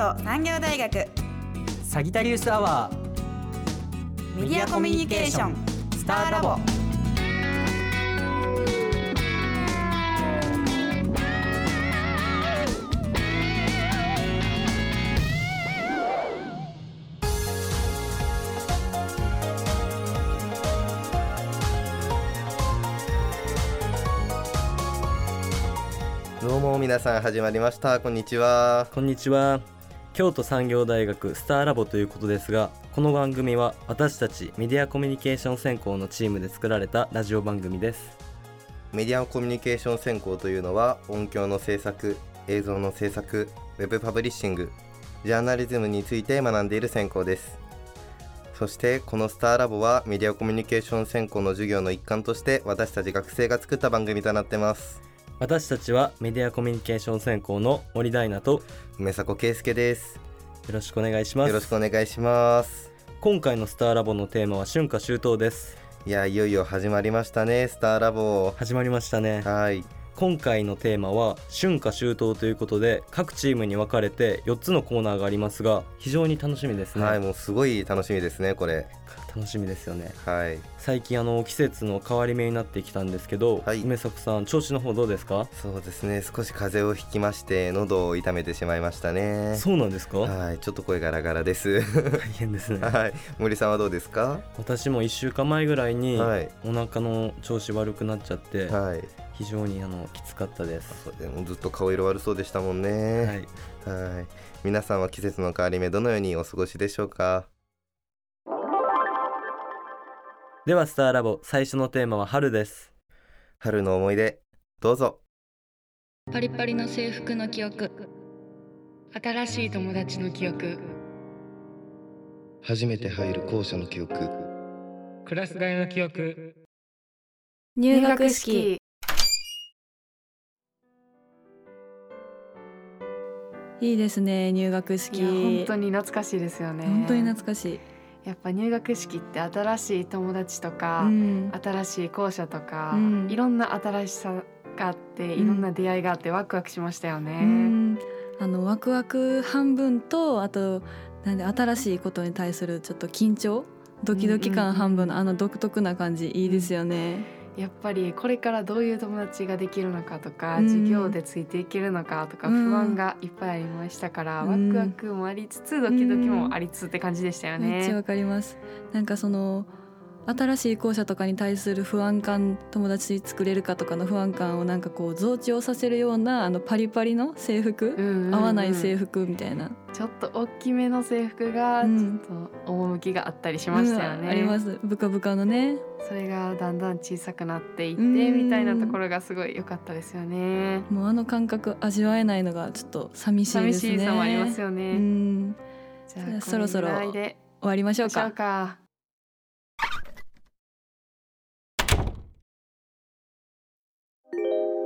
京都産業大学。サギタリウスアワー。メディアコミュニケーション。スターラボ。どうも皆さん始まりました。こんにちは。こんにちは京都産業大学スターラボということですがこの番組は私たちメディアコミュニケーション専攻のチームで作られたラジオ番組です。メディアコミュニケーション専攻というのは音響の制作映像の制作ウェブパブリッシングジャーナリズムについて学んでいる専攻です。そしてこのスターラボはメディアコミュニケーション専攻の授業の一環として私たち学生が作った番組となってます。私たちはメディアコミュニケーション専攻の森大奈とよ梅迫圭介です。ろしくお願いします。よろしくお願いします。今回のスターラボのテーマは春夏秋冬です。いやいよいよ始まりましたねスターラボ。始まりましたね。はい。今回のテーマは春夏秋冬ということで各チームに分かれて4つのコーナーがありますが非常に楽しみですね、はいもうすごい楽しみですねこれ楽しみですよね。はい。最近あの季節の変わり目になってきたんですけど、はい。梅作さん調子の方どうですか？そうですね。少し風邪をひきまして喉を痛めてしまいましたね。そうなんですか？はい。ちょっと声ガラガラです。大変ですね。はい。森さんはどうですか？私も1週間前ぐらいにはい。お腹の調子悪くなっちゃって、はい。非常にあのきつかったです。そうでもずっと顔色悪そうでしたもんね。はい。はい。皆さんは季節の変わり目どのようにお過ごしでしょうか？ではスターラボ最初のテーマは春です。春の思い出どうぞ。パリパリの制服の記憶。新しい友達の記憶。初めて入る校舎の記憶。クラス替えの記憶。入学式。いいですね入学式いや本当に懐かしいですよね。本当に懐かしい、やっぱ入学式って新しい友達とか、うん。新しい校舎とか、うん。いろんな新しさがあっていろんな出会いがあってワクワクしましたよね、うん。あのワクワク半分とあとなんで新しいことに対するちょっと緊張ドキドキ感半分のあの独特な感じいいですよね。やっぱりこれからどういう友達ができるのかとか、うん授業でついていけるのかとかうん不安がいっぱいありましたから、うんワクワクもありつつドキドキもありつつって感じでしたよね。めっちゃわかります。なんかその新しい校舎とかに対する不安感友達作れるかとかの不安感をなんかこう増長させるようなあのパリパリの制服、うんうんうん。合わない制服みたいな、ちょっと大きめの制服がちょっうんと趣があったりしましたよね。うんあります。ブカブカのね。それがだんだん小さくなっていってうんみたいなところがすごい良かったですよね。もうあの感覚味わえないのがちょっと寂しい寂ですね。しいさもありますようね。ん。じゃあそろそろ終わりましょうかか。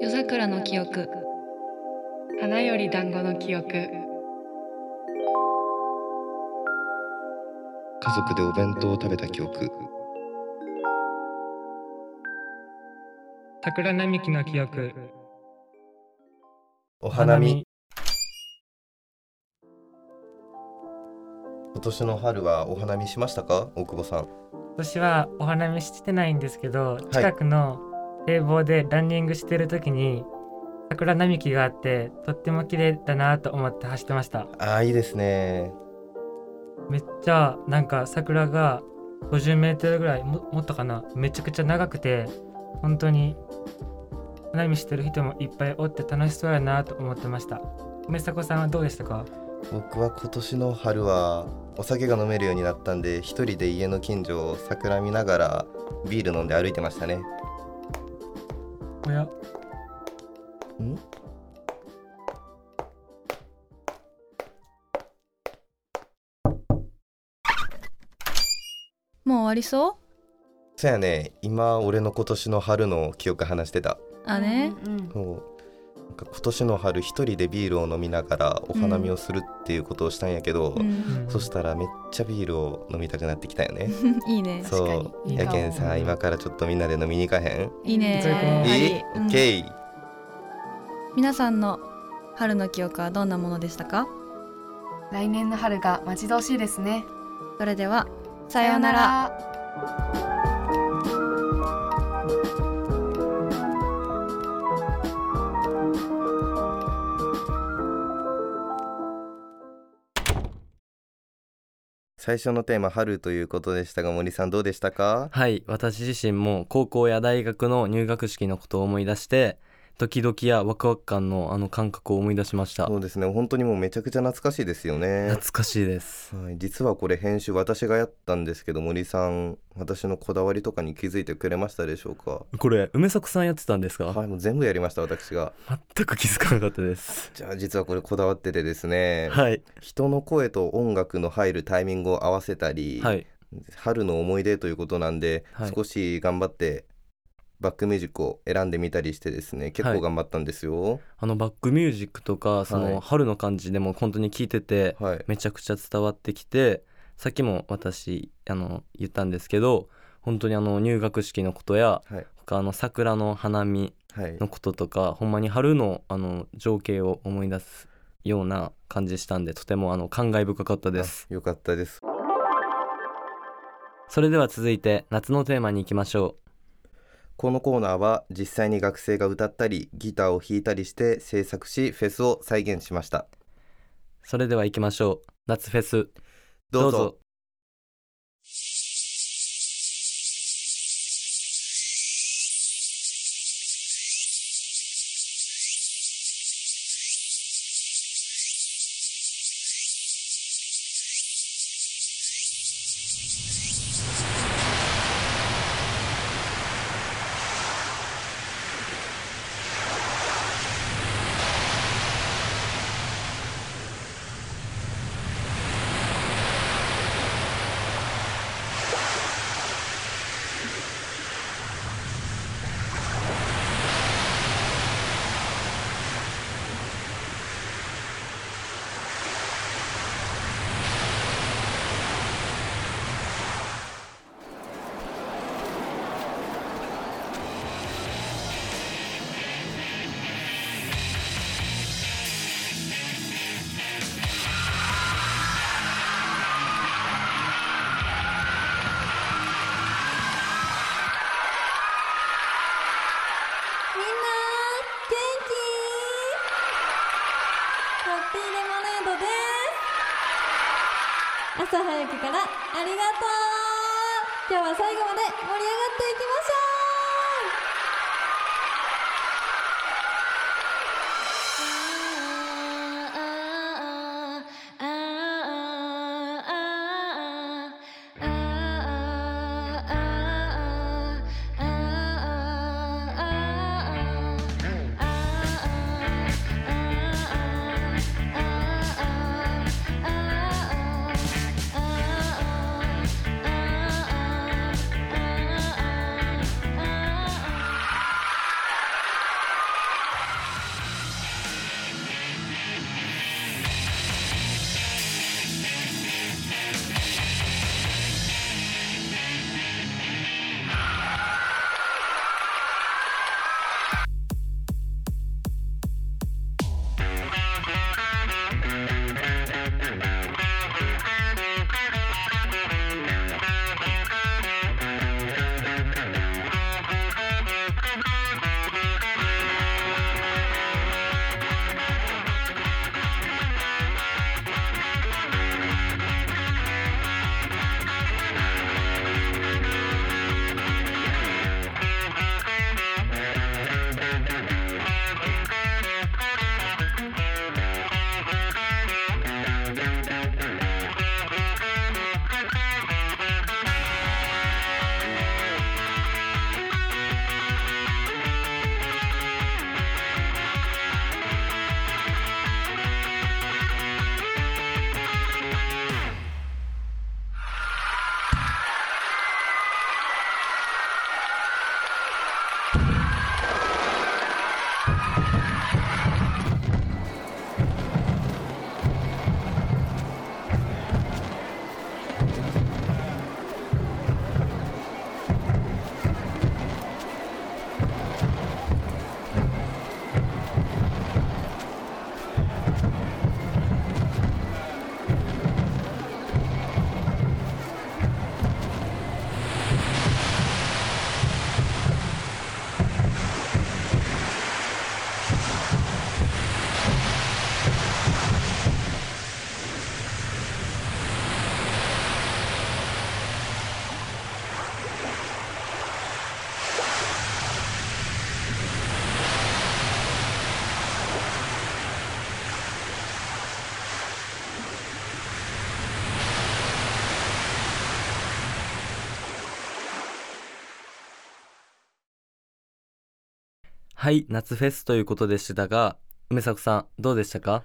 夜桜の記憶。花より団子の記憶。家族でお弁当を食べた記憶。桜並木の記憶。お花見。今年の春はお花見しましたか？大久保さん。今年はお花見してないんですけど近くの堤防でランニングしてる時に桜並木があってとっても綺麗だなと思って走ってました。ああいいですね。めっちゃなんか桜が50メートルぐらいももっとかな。めちゃくちゃ長くて本当に花見してる人もいっぱいおって楽しそうやなと思ってました。梅迫さんはどうでしたか？僕は今年の春はお酒が飲めるようになったんで一人で家の近所を桜見ながらビール飲んで歩いてましたねおやん？もう終わりそう？そやね。今俺の今年の春の記憶話してた。あね、うん。そう今年の春一人でビールを飲みながらお花見をするっていうことをしたんやけど、うん、そしたらめっちゃビールを飲みたくなってきたよね。いいね。そう。やけんさ今からちょっとみんなで飲みに行かへん？いいね。いいオうん。ッケー皆さんの春の記憶はどんなものでしたか？来年の春が待ち遠しいですね。それではささようなら最初のテーマ春ということでしたが森さんどうでしたか？はい私自身も高校や大学の入学式のことを思い出してドキドキやワクワク感のあの感覚を思い出しました。そうですね。本当にもうめちゃくちゃ懐かしいですよね。懐かしいです。はい、実はこれ編集私がやったんですけど森さん私のこだわりとかに気づいてくれましたでしょうか？これ梅作さんやってたんですか、はいもう全部やりました私が。全く気づかなかったです。じゃあ実はこれこだわっててですね、はい。人の声と音楽の入るタイミングを合わせたり、はい。春の思い出ということなんで、はい。少し頑張ってバックミュージックを選んでみたりしてですね結構頑張ったんですよ。あのバックミュージックとかそはい。の春の感じでも本当に聞いててはい、めちゃくちゃ伝わってきてさっきも私あの言ったんですけど本当にあの入学式のことやはい。他の桜の花見はいのこととかほんまに春のあの情景を思い出すような感じしたんでとてもあの感慨深かったです。あよかったです。それでは続いて夏のテーマに行きましょこのコーナーは実際に学生が歌ったりギターを弾いたりして制作しフェスを再現しました。それでは行きましょう。夏フェス。どうぞ。最後まではい夏フェスということでしたが梅作さんどうでしたか？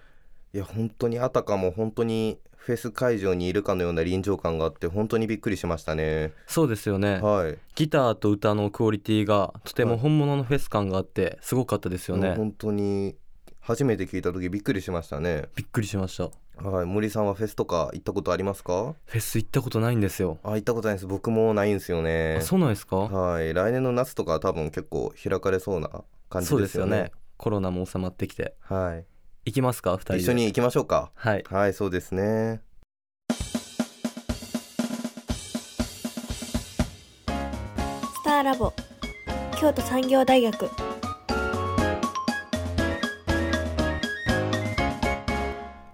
いや本当にあたかも本当にフェス会場にいるかのような臨場感があって本当にびっくりしましたね。そうですよね。はい。ギターと歌のクオリティがとても本物のフェス感があってすごかったですよね、もう本当に初めて聞いた時びっくりしましたね。びっくりしました。はい。森さんはフェスとか行ったことありますか？フェス行ったことないんですよ、あ行ったことないです。僕もないんですよね。あそうなんですか、はい。来年の夏とかは多分結構開かれそうな感じそうでよね。ですすよね。コロナも収まってきて。はい。行きますか？二人で。一緒に行きましょうか。はい。はいそうですね。スターラボ。京都産業大学。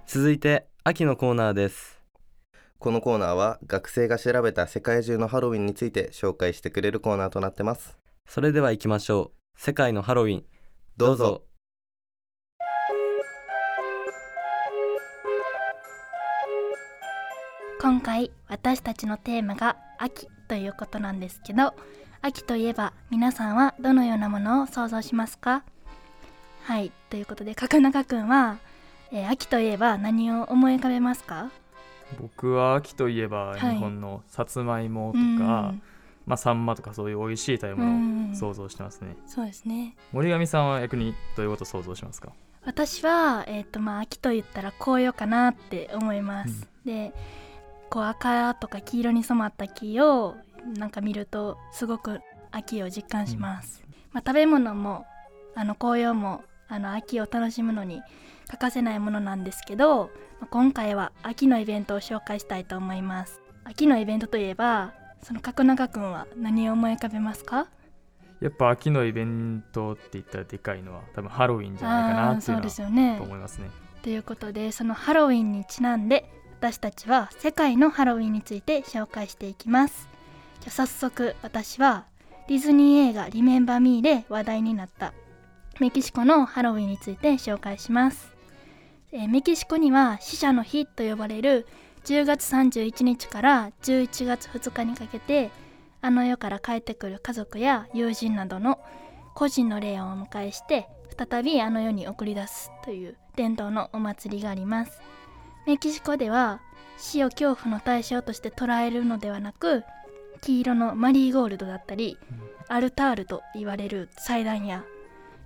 続いて秋のコーナーです。このコーナーは学生が調べた世界中のハロウィンについて紹介してくれるコーナーとなってます。それでは行きましょう世界のハロウィンどうぞ。今回私たちのテーマが秋ということなんですけど秋といえば皆さんはどのようなものを想像しますか？はいということで角中くんは、えー秋といえば何を思い浮かべますか？僕は秋といえばはい。日本のさつまいもとうんか、まあ、サンマとかそういう美味しい食べう物んを想像してますね、そうですね。森上さんは逆にどういうことを想像しますか？私は、えーとまあ、秋と言ったら紅葉かなって思います、でこう赤とか黄色に染まった木をなんか見るとすごく秋を実感します、まあ、食べ物もあの紅葉もあの秋を楽しむのに欠かせないものなんですけど、まあ今回は秋のイベントを紹介したいと思います。秋のイベントといえばその角中くんは何を思い浮かべますか？やっぱ秋のイベントって言ったらでかいのは多分ハロウィンじゃないかなっていううのはね。思いますね。ということでそのハロウィンにちなんで私たちは世界のハロウィンについて紹介していきます。じゃあ早速私はディズニー映画「リメンバー・ミー」で話題になったメキシコのハロウィンについて紹介します、えーメキシコには死者の日と呼ばれる10月31日から11月2日にかけてあの世から帰ってくる家族や友人などの個人の霊をお迎えして再びあの世に送り出すという伝統のお祭りがあります。メキシコでは死を恐怖の対象として捉えるのではなく黄色のマリーゴールドだったりアルタールと言われる祭壇や、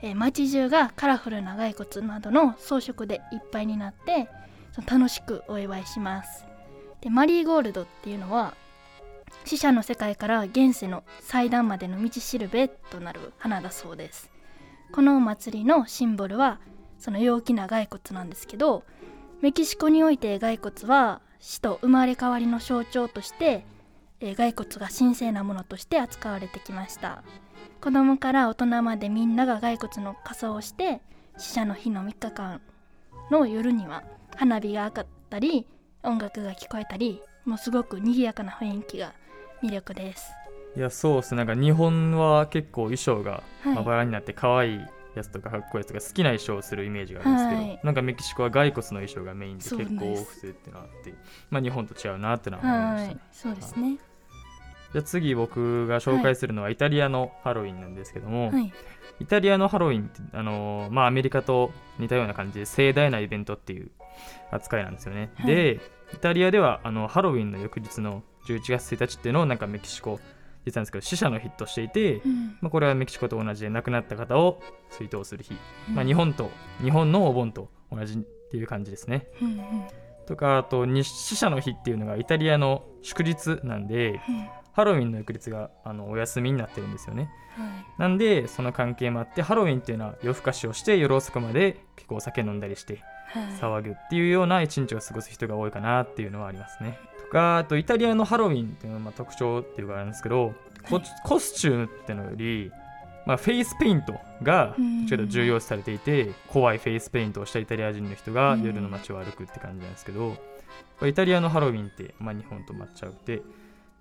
えー街中がカラフルな骸骨などの装飾でいっぱいになって楽しくお祝いします。でマリーゴールドっていうのは死者の世界から現世の祭壇までの道しるべとなる花だそうです。このお祭りのシンボルはその陽気な骸骨なんですけどメキシコにおいて骸骨は死と生まれ変わりの象徴としてえー骸骨が神聖なものとして扱われてきました。子供から大人までみんなが骸骨の仮装をして死者の日の3日間の夜には花火が上がったり音楽が聞こえたりもうすごく賑やかな雰囲気が魅力です。いやそうっすなんか日本は結構衣装がはい。まばらになって可愛いやつとかかっこいいやつが好きな衣装をするイメージがあるんですけど、はい。なんかメキシコは骸骨の衣装がメインで結構多くするっていうのがあってまあ日本と違うなってのは思いましたね。はい。そうですねじゃあ次僕が紹介するのはイタリアのハロウィンなんですけども、はい。イタリアのハロウィンってあのーまあアメリカと似たような感じで盛大なイベントっていう扱いなんですよね、はい。でイタリアではあのハロウィンの翌日の11月1日っていうのをなんかメキシコ実なんですけど死者の日としていて、うん。まあ、これはメキシコと同じで亡くなった方を追悼する日、まあ、うん日本と日本のお盆と同じっていう感じですね。うんうん。とかあとに死者の日っていうのがイタリアの祝日なんで、うん。ハロウィンの翌日があのお休みになってるんですよね。はい。なんでその関係もあってハロウィンっていうのは夜更かしをして夜遅くまで結構お酒飲んだりしてはい騒ぐっていうような一日を過ごす人が多いかなっていうのはありますね。とかあとイタリアのハロウィンっていうのがまあ特徴っていうかあるんですけど、ココスチュームってのより、まあ、フェイスペイントがうん。ちょっと重要視されていて怖いフェイスペイントをしたイタリア人の人がうん。夜の街を歩くって感じなんですけど、イタリアのハロウィンって、まあ、日本と抹茶って、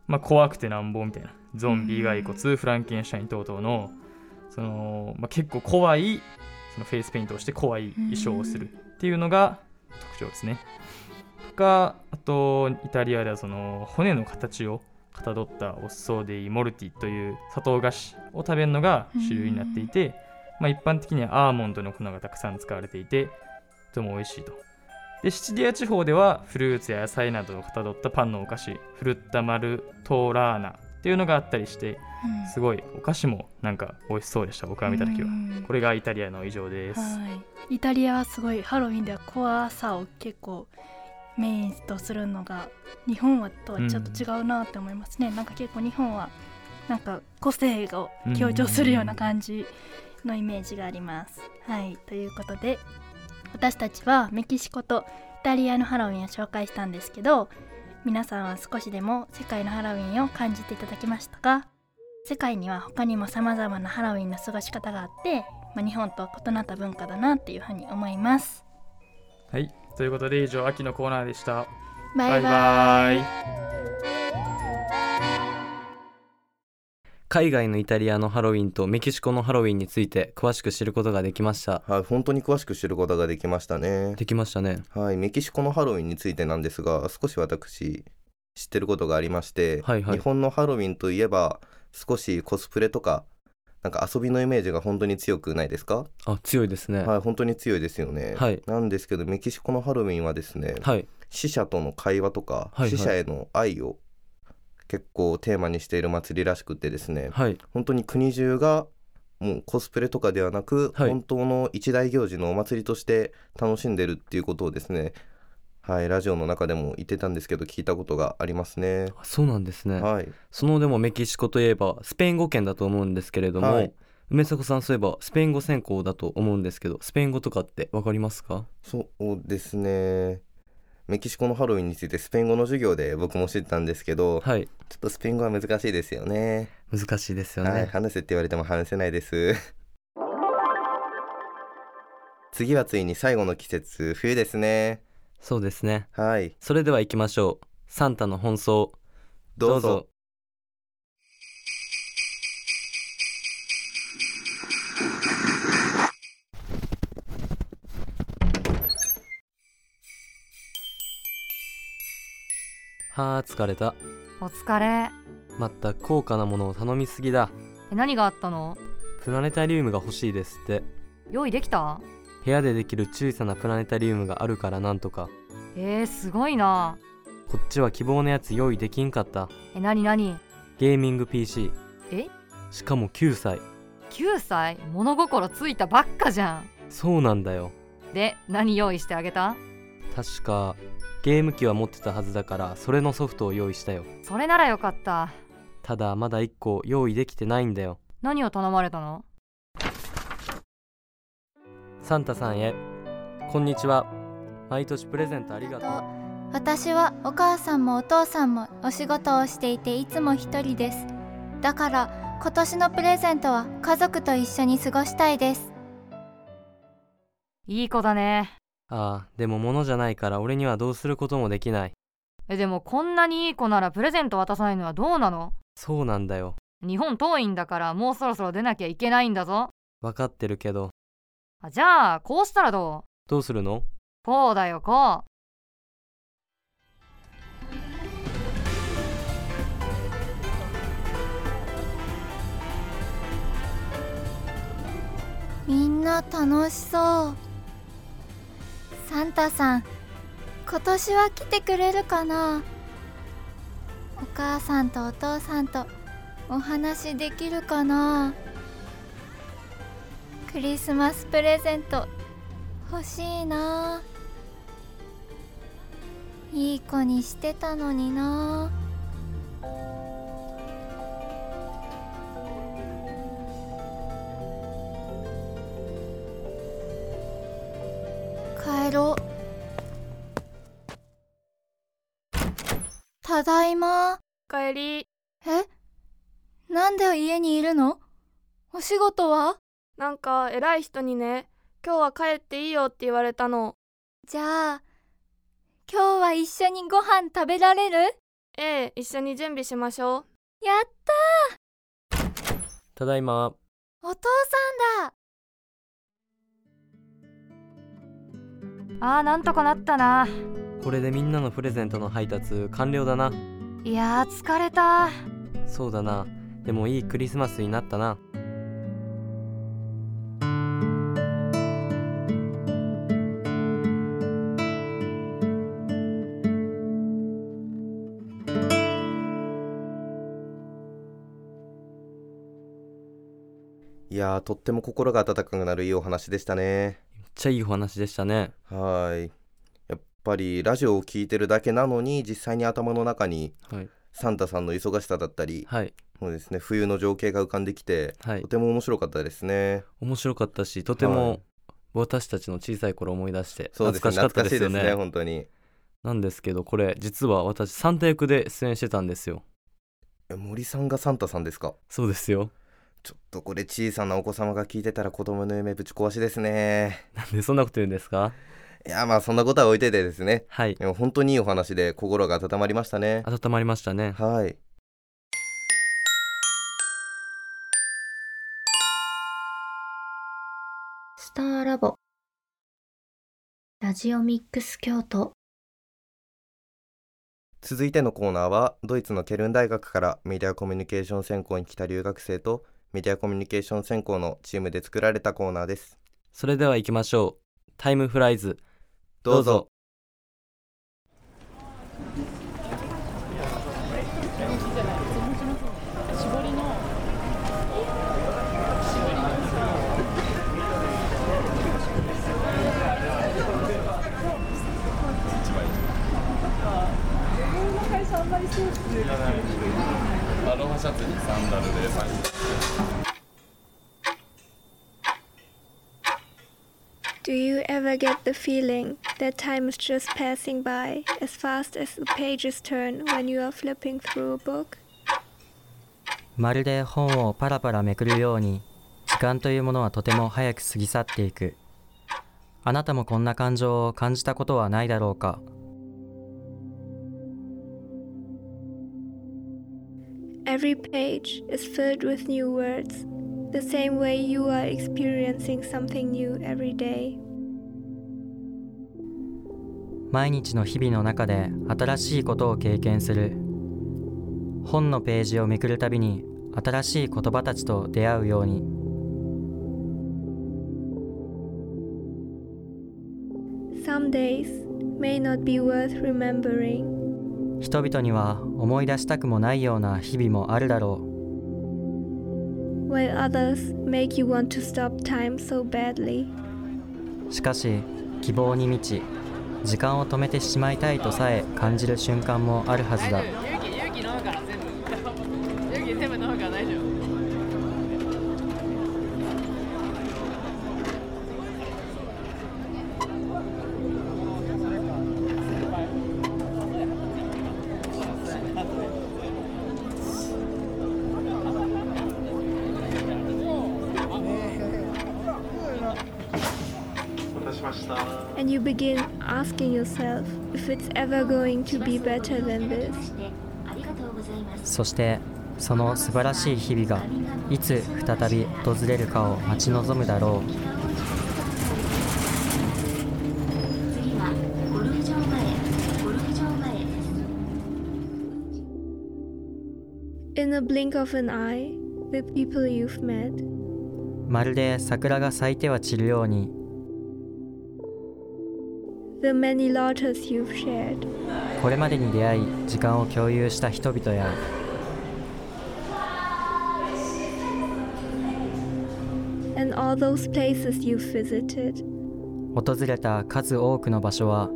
まあ、怖くてなんぼみたいなゾンビ骸骨、フランケンシュタイン等々のその、まあ、結構怖いそのフェイスペイントをして怖い衣装をするっていうのが特徴ですね。とかあとイタリアではその骨の形をかたどったオッソーデイモルティという砂糖菓子を食べるのが主流になっていて、まあ、一般的にはアーモンドの粉がたくさん使われていてとても美味しいと。でシチリア地方ではフルーツや野菜などをかたどったパンのお菓子フルッタマルトーラーナっていうのがあったりしてすごいお菓子もなんか美味しそうでした僕が見た時は。うん。これがイタリアの異常です。はい、イタリアはすごいハロウィンでは怖さを結構メインとするのが日本はとはちょっと違うなって思いますね、なんか結構日本はなんか個性を強調するような感じのイメージがあります。はい。ということで私たちはメキシコとイタリアのハロウィンを紹介したんですけど皆さんは少しでも世界のハロウィンを感じていただけましたか？世界には他にも様々なハロウィンの過ごし方があって、まあ、日本と異なった文化だなっていうふうに思います。はい。ということで以上秋のコーナーでした。バイバイ。バイバイ海外のイタリアのハロウィンとメキシコのハロウィンについて詳しく知ることができました。はい本当に詳しく知ることができましたね。できましたね。はいメキシコのハロウィンについてなんですが少し私知ってることがありまして、はいはい。日本のハロウィンといえば少しコスプレとかなんか遊びのイメージが本当に強くないですか？あ強いですね。はい本当に強いですよね、はい。なんですけどメキシコのハロウィンはですね、はい。死者との会話とか、はいはい。死者への愛を結構テーマにしている祭りらしくてですね、はい。本当に国中がもうコスプレとかではなく、はい。本当の一大行事のお祭りとして楽しんでるっていうことをですねはいラジオの中でも言ってたんですけど聞いたことがありますね。あそうなんですね、はい。そのでもメキシコといえばスペイン語圏だと思うんですけれども、はい。梅迫さんそういえばスペイン語専攻だと思うんですけどスペイン語とかってわかりますか？そうですねメキシコのハロウィンについてスペイン語の授業で僕も知ったんですけど、はい。ちょっとスペイン語は難しいですよね。難しいですよね、はい、話せって言われても話せないです。次はついに最後の季節冬ですね。そうですね。はい。それでは行きましょう。サンタの奔走。どうぞはあ疲れた。お疲れ。まったく高価なものを頼みすぎだ。え何があったの？プラネタリウムが欲しいですって。用意できた？部屋でできる小さなプラネタリウムがあるからなんとか。えー、すごいな。こっちは希望のやつ用意できんかった。え何何ゲーミング PC え？しかも9歳。9歳？物心ついたばっかじゃん。そうなんだよ。で何用意してあげた？確かゲーム機は持ってたはずだからそれのソフトを用意したよ。それならよかった。ただまだ1個用意できてないんだよ。何を頼まれたの？サンタさんへ。こんにちは。毎年プレゼントありがとう。私はお母さんもお父さんもお仕事をしていていつも一人です。だから今年のプレゼントは家族と一緒に過ごしたいです。いい子だねああでも物じゃないから俺にはどうすることもできない。えでもこんなにいい子ならプレゼント渡さないのはどうなの？そうなんだよ。日本遠いんだからもうそろそろ出なきゃいけないんだぞ。分かってるけど。あじゃあこうしたらどう？どうするの？こうだよこみんな楽しそうサンタさん今年は来てくれるかな？お母さんとお父さんとお話できるかな？クリスマスプレゼント欲しいな。いい子にしてたのにな。帰ろう。ただいま。帰り。え？なんで家にいるの？お仕事は？なんか偉い人にね今日は帰っていいよって言われたの。じゃあ今日は一緒にご飯食べられる？ええ一緒に準備しましょう。やったただいま。ーお父さんだあーなんとかなったな。これでみんなのプレゼントの配達完了だな。いや疲れた。そうだな。でもいいクリスマスになったな。いやとっても心が温かくなるいいお話でしたね。ちゃいいお話でしたね。はい。やっぱりラジオを聞いてるだけなのに実際に頭の中にはい。サンタさんの忙しさだったり、はい。そうですね冬の情景が浮かんできて、はい。とても面白かったですね。面白かったしとてはもい。私たちの小さい頃思い出してそうですね懐かしかったですよね。ね本当に。なんですけどこれ実は私サンタ役で出演してたんですよ。え森さんがサンタさんですか？そうですよちょっとこれ小さなお子様が聞いてたら子供の夢ぶち壊しですね。なんでそんなこと言うんですか？いやまあそんなことは置いててですね。はい。でも本当にいいお話で心が温まりましたね。温まりましたね。はい。スターラボ。ラジオミックス京都。続いてのコーナーはドイツのケルン大学からメディアコミュニケーション専攻に来た留学生とメディアコミュニケーション専攻のチームで作られたコーナーです。それでは行きましょう。タイムフライズ。どうぞ。Do you ever get the feeling that time is just passing by as fast as the pages turn when you are flipping through a book? まるで本をパラパラめくるように時間というものはとても早く過ぎ去っていくあなたもこんな感情を感じたことはないだろうか Every page is filled with new words, the same way you are experiencing something new every day. 毎日の日々の中で新しいことを経験する本のページをめくるたびに新しい言葉たちと出会うように Some days may not be worth remembering, 人々には思い出したくもないような日々もあるだろ while others make you want to stop time so badly. しかし希望に満ち時間を止めてしまいたいとさえ感じる瞬間もあるはずだ yourself if it's ever going to be better than this. そしてその素晴らしい日々がいつ再び訪れるかを待ち望むだろう次はゴルフ場前ゴルフ場前です In a blink of an eye, the people you've met, まるで桜が咲いては散るように the many laughters you've shared, これまでに出会い時間を共有した人々や and all those places you've visited. 訪れた数多くの場所は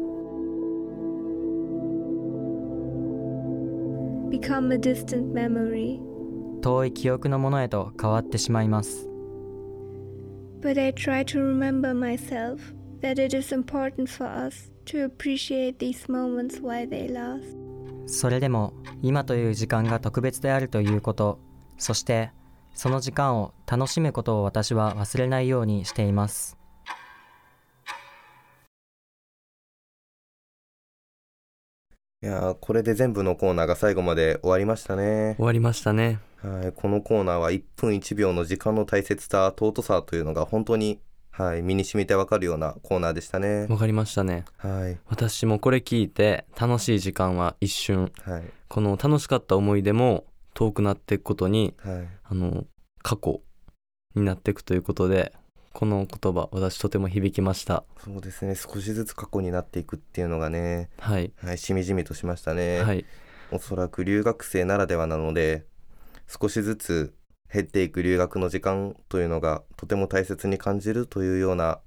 become a distant memory. 遠い記憶のものへと変わってしまいます But I try to remember myself that it is important for us to appreciate these moments while they last. それでも今という時間が特別であるということそしてその時間を楽しむことを私は忘れないようにしています。いやーこれで全部のコーナーが最後まで終わりましたね。終わりましたね。はいこのコーナーは1分1秒の時間の大切さ尊さというのが本当にはい身に染みてわかるようなコーナーでしたね。わかりましたね。はい。私もこれ聞いて楽しい時間は一瞬、はい。この楽しかった思い出も遠くなっていくことに、はい。あの過去になっていくということでこの言葉私とても響きました。そうですね。少しずつ過去になっていくっていうのがねはい、はい、しみじみとしましたね、はい、おそらく留学生ならではなので少しずつ減っていく留学の時間というのがとても大切に感じるというような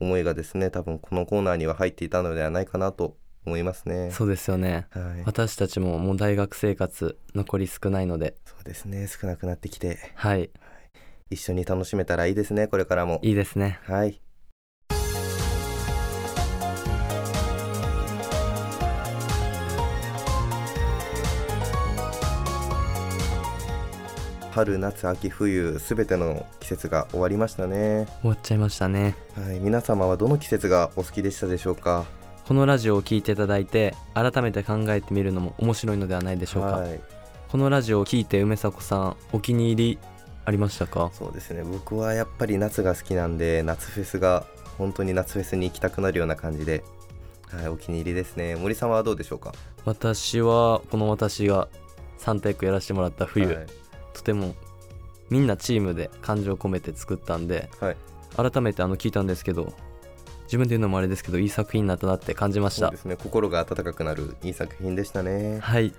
思いがですね多分このコーナーには入っていたのではないかなと思いますね。そうですよね、はい、私たちももう大学生活残り少ないので。そうですね。少なくなってきて。はい。一緒に楽しめたらいいですねこれからも。いいですね。はい春夏秋冬すべての季節が終わりましたね。終わっちゃいましたね。はい皆様はどの季節がお好きでしたでしょうか？このラジオを聞いていただいて改めて考えてみるのも面白いのではないでしょうか、はい。このラジオを聞いて梅迫さんお気に入りありましたか？そうですね。僕はやっぱり夏が好きなんで夏フェスが本当に夏フェスに行きたくなるような感じで、はい、お気に入りですね。森さんはどうでしょうか？私はこの私が3テイクやらせてもらった冬、はいとてもみんなチームで感情を込めて作ったんで、はい。改めてあの聞いたんですけど自分で言うのもあれですけどいい作品になったなって感じました。そうですね。心が温かくなるいい作品でしたね。はい、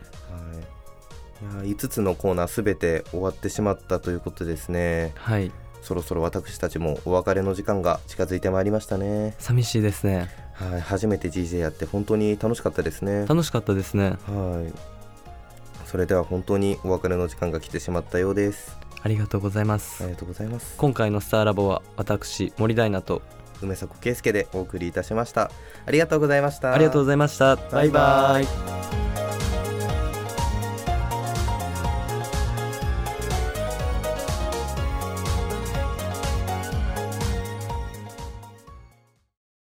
はい、いや5つのコーナーすべて終わってしまったということですね。はい。そろそろ私たちもお別れの時間が近づいてまいりましたね。寂しいですね。はい。初めて DJ やって本当に楽しかったですね。楽しかったですね。はいそれでは本当にお別れの時間が来てしまったようです。ありがとうございます。ありがとうございます。今回のスターラボは私森大奈と梅迫圭介でお送りいたしました。ありがとうございました。ありがとうございました。バイバイ